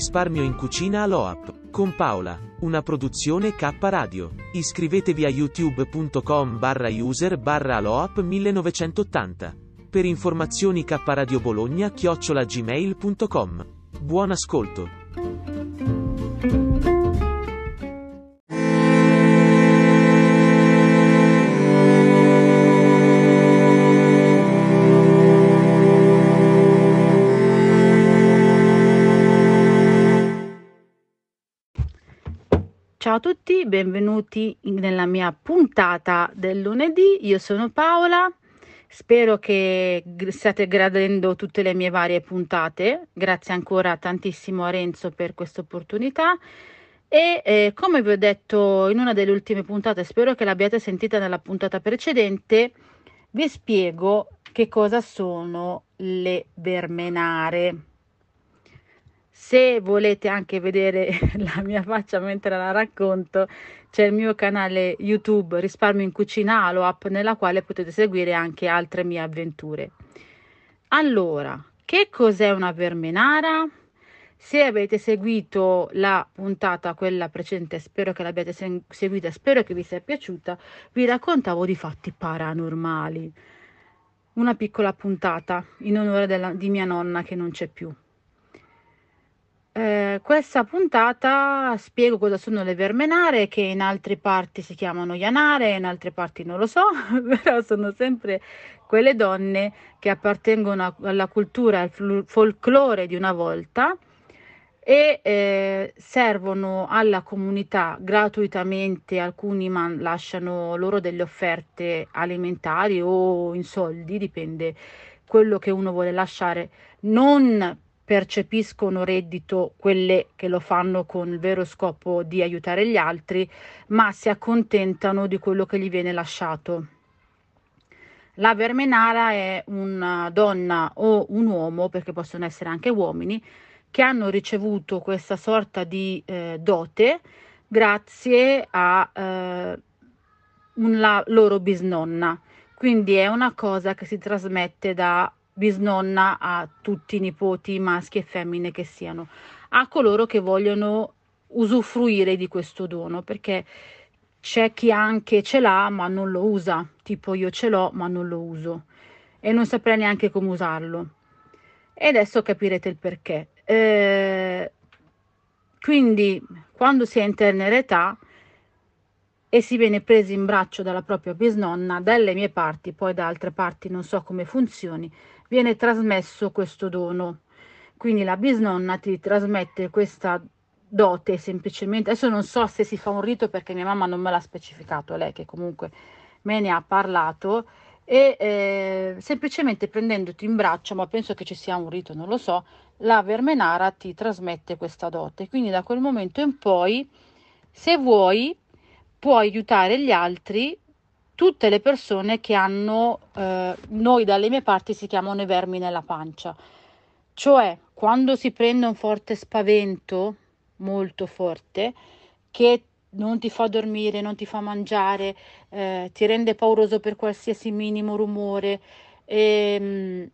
Risparmio in cucina all'OAP. Con Paola. Una produzione K Radio. Iscrivetevi a youtube.com barra user barra aloap 1980. Per informazioni K Radio Bologna chiocciola gmail.com. Buon ascolto. Ciao a tutti, benvenuti nella mia puntata del lunedì. Io sono Paola, spero che stiate gradendo tutte le mie varie puntate. Grazie ancora tantissimo a Renzo per questa opportunità. E eh, come vi ho detto in una delle ultime puntate, spero che l'abbiate sentita nella puntata precedente, vi spiego che cosa sono le vermenare. Se volete anche vedere la mia faccia mentre la racconto, c'è il mio canale YouTube Risparmio in Cucina Aloap nella quale potete seguire anche altre mie avventure. Allora, che cos'è una vermenara? Se avete seguito la puntata, quella precedente, spero che l'abbiate seguita, spero che vi sia piaciuta, vi raccontavo di fatti paranormali. Una piccola puntata in onore della, di mia nonna che non c'è più. Questa puntata spiego cosa sono le vermenare, che in altre parti si chiamano ianare, in altre parti non lo so, però sono sempre quelle donne che appartengono alla cultura al folklore di una volta e eh, servono alla comunità gratuitamente, alcuni man- lasciano loro delle offerte alimentari o in soldi, dipende quello che uno vuole lasciare, non percepiscono reddito quelle che lo fanno con il vero scopo di aiutare gli altri, ma si accontentano di quello che gli viene lasciato. La vermenara è una donna o un uomo, perché possono essere anche uomini, che hanno ricevuto questa sorta di eh, dote grazie a eh, una loro bisnonna. Quindi è una cosa che si trasmette da bisnonna a tutti i nipoti maschi e femmine che siano, a coloro che vogliono usufruire di questo dono, perché c'è chi anche ce l'ha ma non lo usa, tipo io ce l'ho ma non lo uso e non saprei neanche come usarlo. E adesso capirete il perché. Eh, quindi quando si è in tenera età e si viene presi in braccio dalla propria bisnonna, dalle mie parti, poi da altre parti non so come funzioni, viene trasmesso questo dono. Quindi la bisnonna ti trasmette questa dote semplicemente. Adesso non so se si fa un rito perché mia mamma non me l'ha specificato, lei che comunque me ne ha parlato e eh, semplicemente prendendoti in braccio, ma penso che ci sia un rito, non lo so, la vermenara ti trasmette questa dote. Quindi da quel momento in poi, se vuoi, puoi aiutare gli altri tutte le persone che hanno, eh, noi dalle mie parti si chiamano i vermi nella pancia. Cioè, quando si prende un forte spavento, molto forte, che non ti fa dormire, non ti fa mangiare, eh, ti rende pauroso per qualsiasi minimo rumore, e, ehm,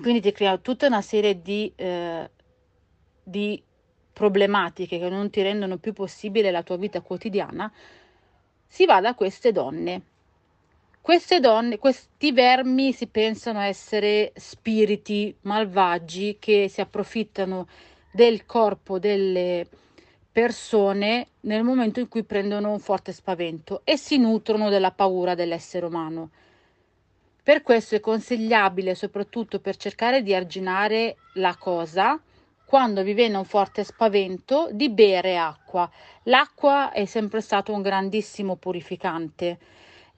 quindi ti crea tutta una serie di, eh, di problematiche che non ti rendono più possibile la tua vita quotidiana, si va da queste donne queste donne, questi vermi si pensano essere spiriti malvagi che si approfittano del corpo delle persone nel momento in cui prendono un forte spavento e si nutrono della paura dell'essere umano. Per questo è consigliabile, soprattutto per cercare di arginare la cosa, quando vi viene un forte spavento, di bere acqua. L'acqua è sempre stato un grandissimo purificante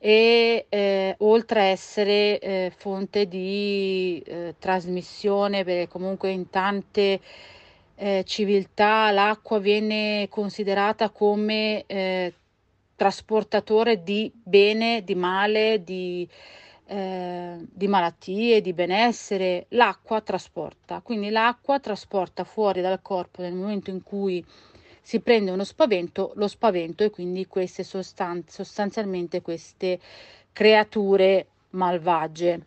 e eh, oltre a essere eh, fonte di eh, trasmissione, perché comunque in tante eh, civiltà l'acqua viene considerata come eh, trasportatore di bene, di male, di, eh, di malattie, di benessere. L'acqua trasporta, quindi l'acqua trasporta fuori dal corpo nel momento in cui si prende uno spavento, lo spavento e quindi queste sostanze, sostanzialmente queste creature malvagie.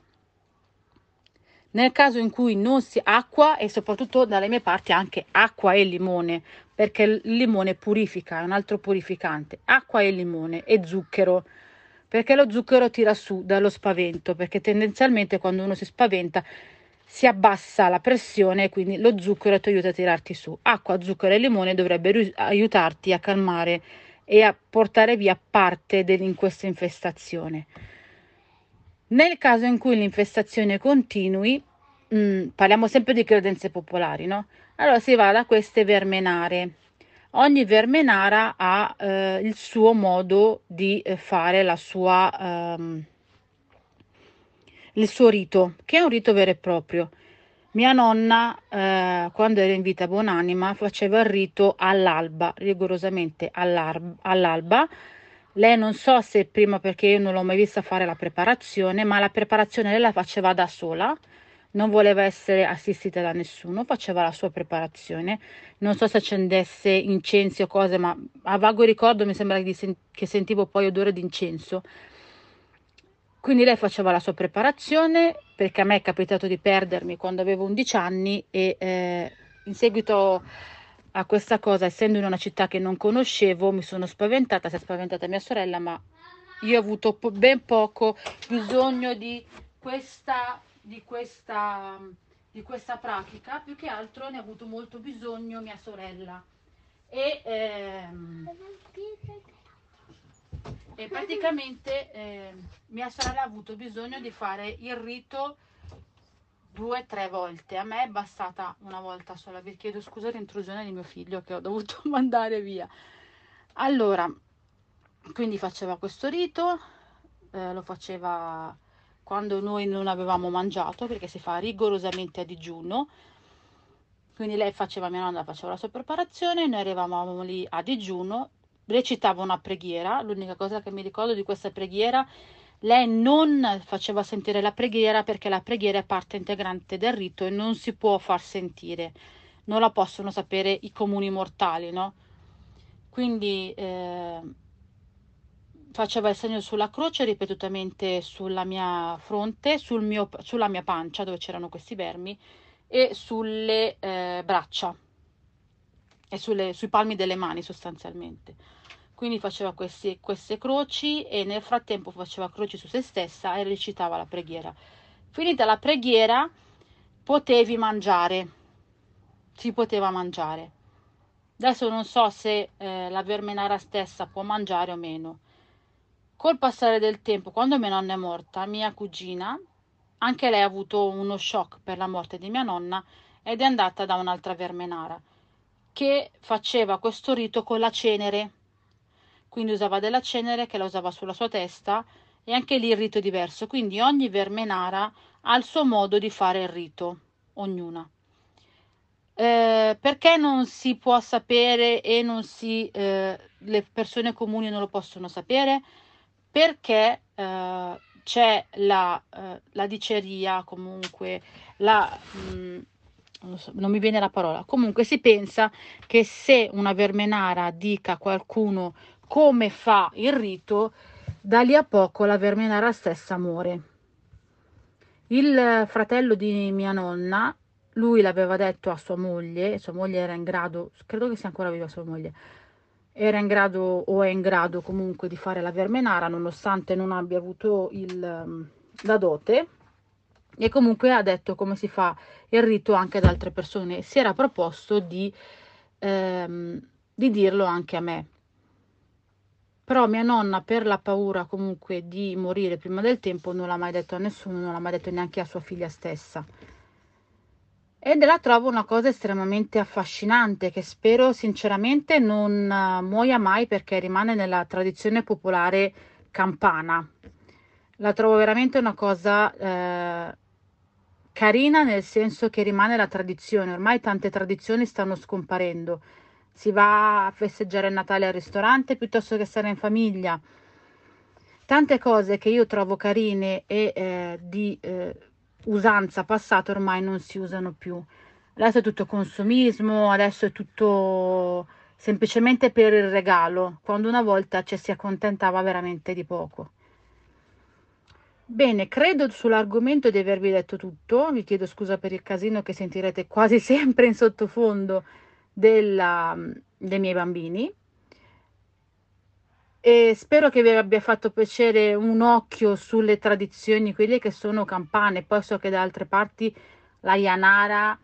Nel caso in cui non si acqua e soprattutto dalle mie parti anche acqua e limone, perché il limone purifica, è un altro purificante, acqua e limone e zucchero, perché lo zucchero tira su dallo spavento, perché tendenzialmente quando uno si spaventa si abbassa la pressione e quindi lo zucchero ti aiuta a tirarti su. Acqua, zucchero e limone dovrebbero aiutarti a calmare e a portare via parte di questa infestazione. Nel caso in cui l'infestazione continui, mh, mm, parliamo sempre di credenze popolari, no? Allora si va da queste vermenare. Ogni vermenara ha eh, il suo modo di eh, fare la sua, ehm, il suo rito, che è un rito vero e proprio. Mia nonna, eh, quando era in vita buonanima, faceva il rito all'alba, rigorosamente all'alba. Lei non so se prima perché io non l'ho mai vista fare la preparazione, ma la preparazione lei la faceva da sola non voleva essere assistita da nessuno, faceva la sua preparazione. Non so se accendesse incensi o cose, ma a vago ricordo mi sembra che sentivo poi odore di incenso. Quindi lei faceva la sua preparazione perché a me è capitato di perdermi quando avevo 11 anni e eh, in seguito a questa cosa, essendo in una città che non conoscevo, mi sono spaventata, si è spaventata mia sorella, ma io ho avuto po- ben poco bisogno di questa di questa, di questa pratica, più che altro ne ha avuto molto bisogno mia sorella. E, ehm, e praticamente eh, mia sorella ha avuto bisogno di fare il rito due o tre volte. A me è bastata una volta sola. Vi chiedo scusa l'intrusione di mio figlio che ho dovuto mandare via. Allora, quindi faceva questo rito, eh, lo faceva quando noi non avevamo mangiato perché si fa rigorosamente a digiuno quindi lei faceva mia nonna faceva la sua preparazione noi eravamo lì a digiuno recitava una preghiera l'unica cosa che mi ricordo di questa preghiera lei non faceva sentire la preghiera perché la preghiera è parte integrante del rito e non si può far sentire non la possono sapere i comuni mortali no quindi eh, faceva il segno sulla croce ripetutamente sulla mia fronte, sul mio, sulla mia pancia dove c'erano questi vermi e sulle eh, braccia e sulle, sui palmi delle mani sostanzialmente. Quindi faceva questi, queste croci e nel frattempo faceva croci su se stessa e recitava la preghiera. Finita la preghiera potevi mangiare, si poteva mangiare. Adesso non so se eh, la vermenara stessa può mangiare o meno Col passare del tempo, quando mia nonna è morta, mia cugina, anche lei ha avuto uno shock per la morte di mia nonna ed è andata da un'altra vermenara che faceva questo rito con la cenere. Quindi usava della cenere che la usava sulla sua testa e anche lì il rito è diverso. Quindi ogni vermenara ha il suo modo di fare il rito, ognuna. Eh, perché non si può sapere e non si, eh, le persone comuni non lo possono sapere? perché eh, c'è la, eh, la, diceria, comunque la... Mh, mm, non, so, non mi viene la parola, comunque si pensa che se una vermenara dica a qualcuno come fa il rito, da lì a poco la vermenara stessa muore. Il fratello di mia nonna, lui l'aveva detto a sua moglie, sua moglie era in grado, credo che sia ancora viva sua moglie, era in grado o è in grado comunque di fare la vermenara nonostante non abbia avuto il, ehm, la dote e comunque ha detto come si fa il rito anche ad altre persone si era proposto di, ehm, di dirlo anche a me però mia nonna per la paura comunque di morire prima del tempo non l'ha mai detto a nessuno non l'ha mai detto neanche a sua figlia stessa ed la trovo una cosa estremamente affascinante che spero sinceramente non uh, muoia mai perché rimane nella tradizione popolare campana. La trovo veramente una cosa uh, carina nel senso che rimane la tradizione, ormai tante tradizioni stanno scomparendo. Si va a festeggiare Natale al ristorante piuttosto che stare in famiglia. Tante cose che io trovo carine e eh, di eh, usanza passata ormai non si usano più. Adesso è tutto consumismo, adesso è tutto semplicemente per il regalo, quando una volta ci si accontentava veramente di poco. Bene, credo sull'argomento di avervi detto tutto, vi chiedo scusa per il casino che sentirete quasi sempre in sottofondo della, dei miei bambini. E spero che vi abbia fatto piacere un occhio sulle tradizioni, quelle che sono campane, poi so che da altre parti la Yanara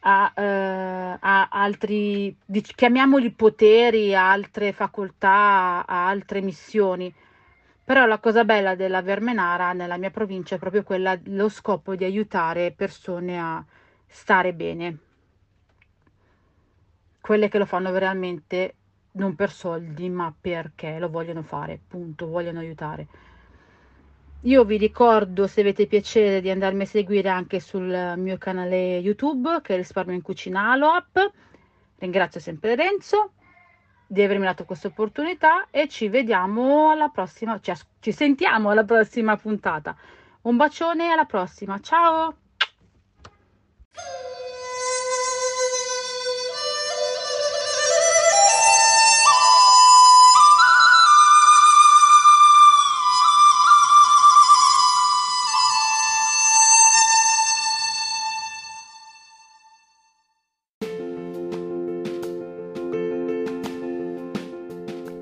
ha, eh, ha altri, chiamiamoli poteri, altre facoltà, ha altre missioni. Però la cosa bella della Vermenara nella mia provincia è proprio quella, lo scopo di aiutare persone a stare bene. Quelle che lo fanno veramente non per soldi, ma perché lo vogliono fare, punto, vogliono aiutare. Io vi ricordo, se avete piacere, di andarmi a seguire anche sul mio canale YouTube, che è Risparmio in Cucina Aloap. Ringrazio sempre Renzo di avermi dato questa opportunità e ci vediamo alla prossima, cioè, ci sentiamo alla prossima puntata. Un bacione alla prossima, ciao!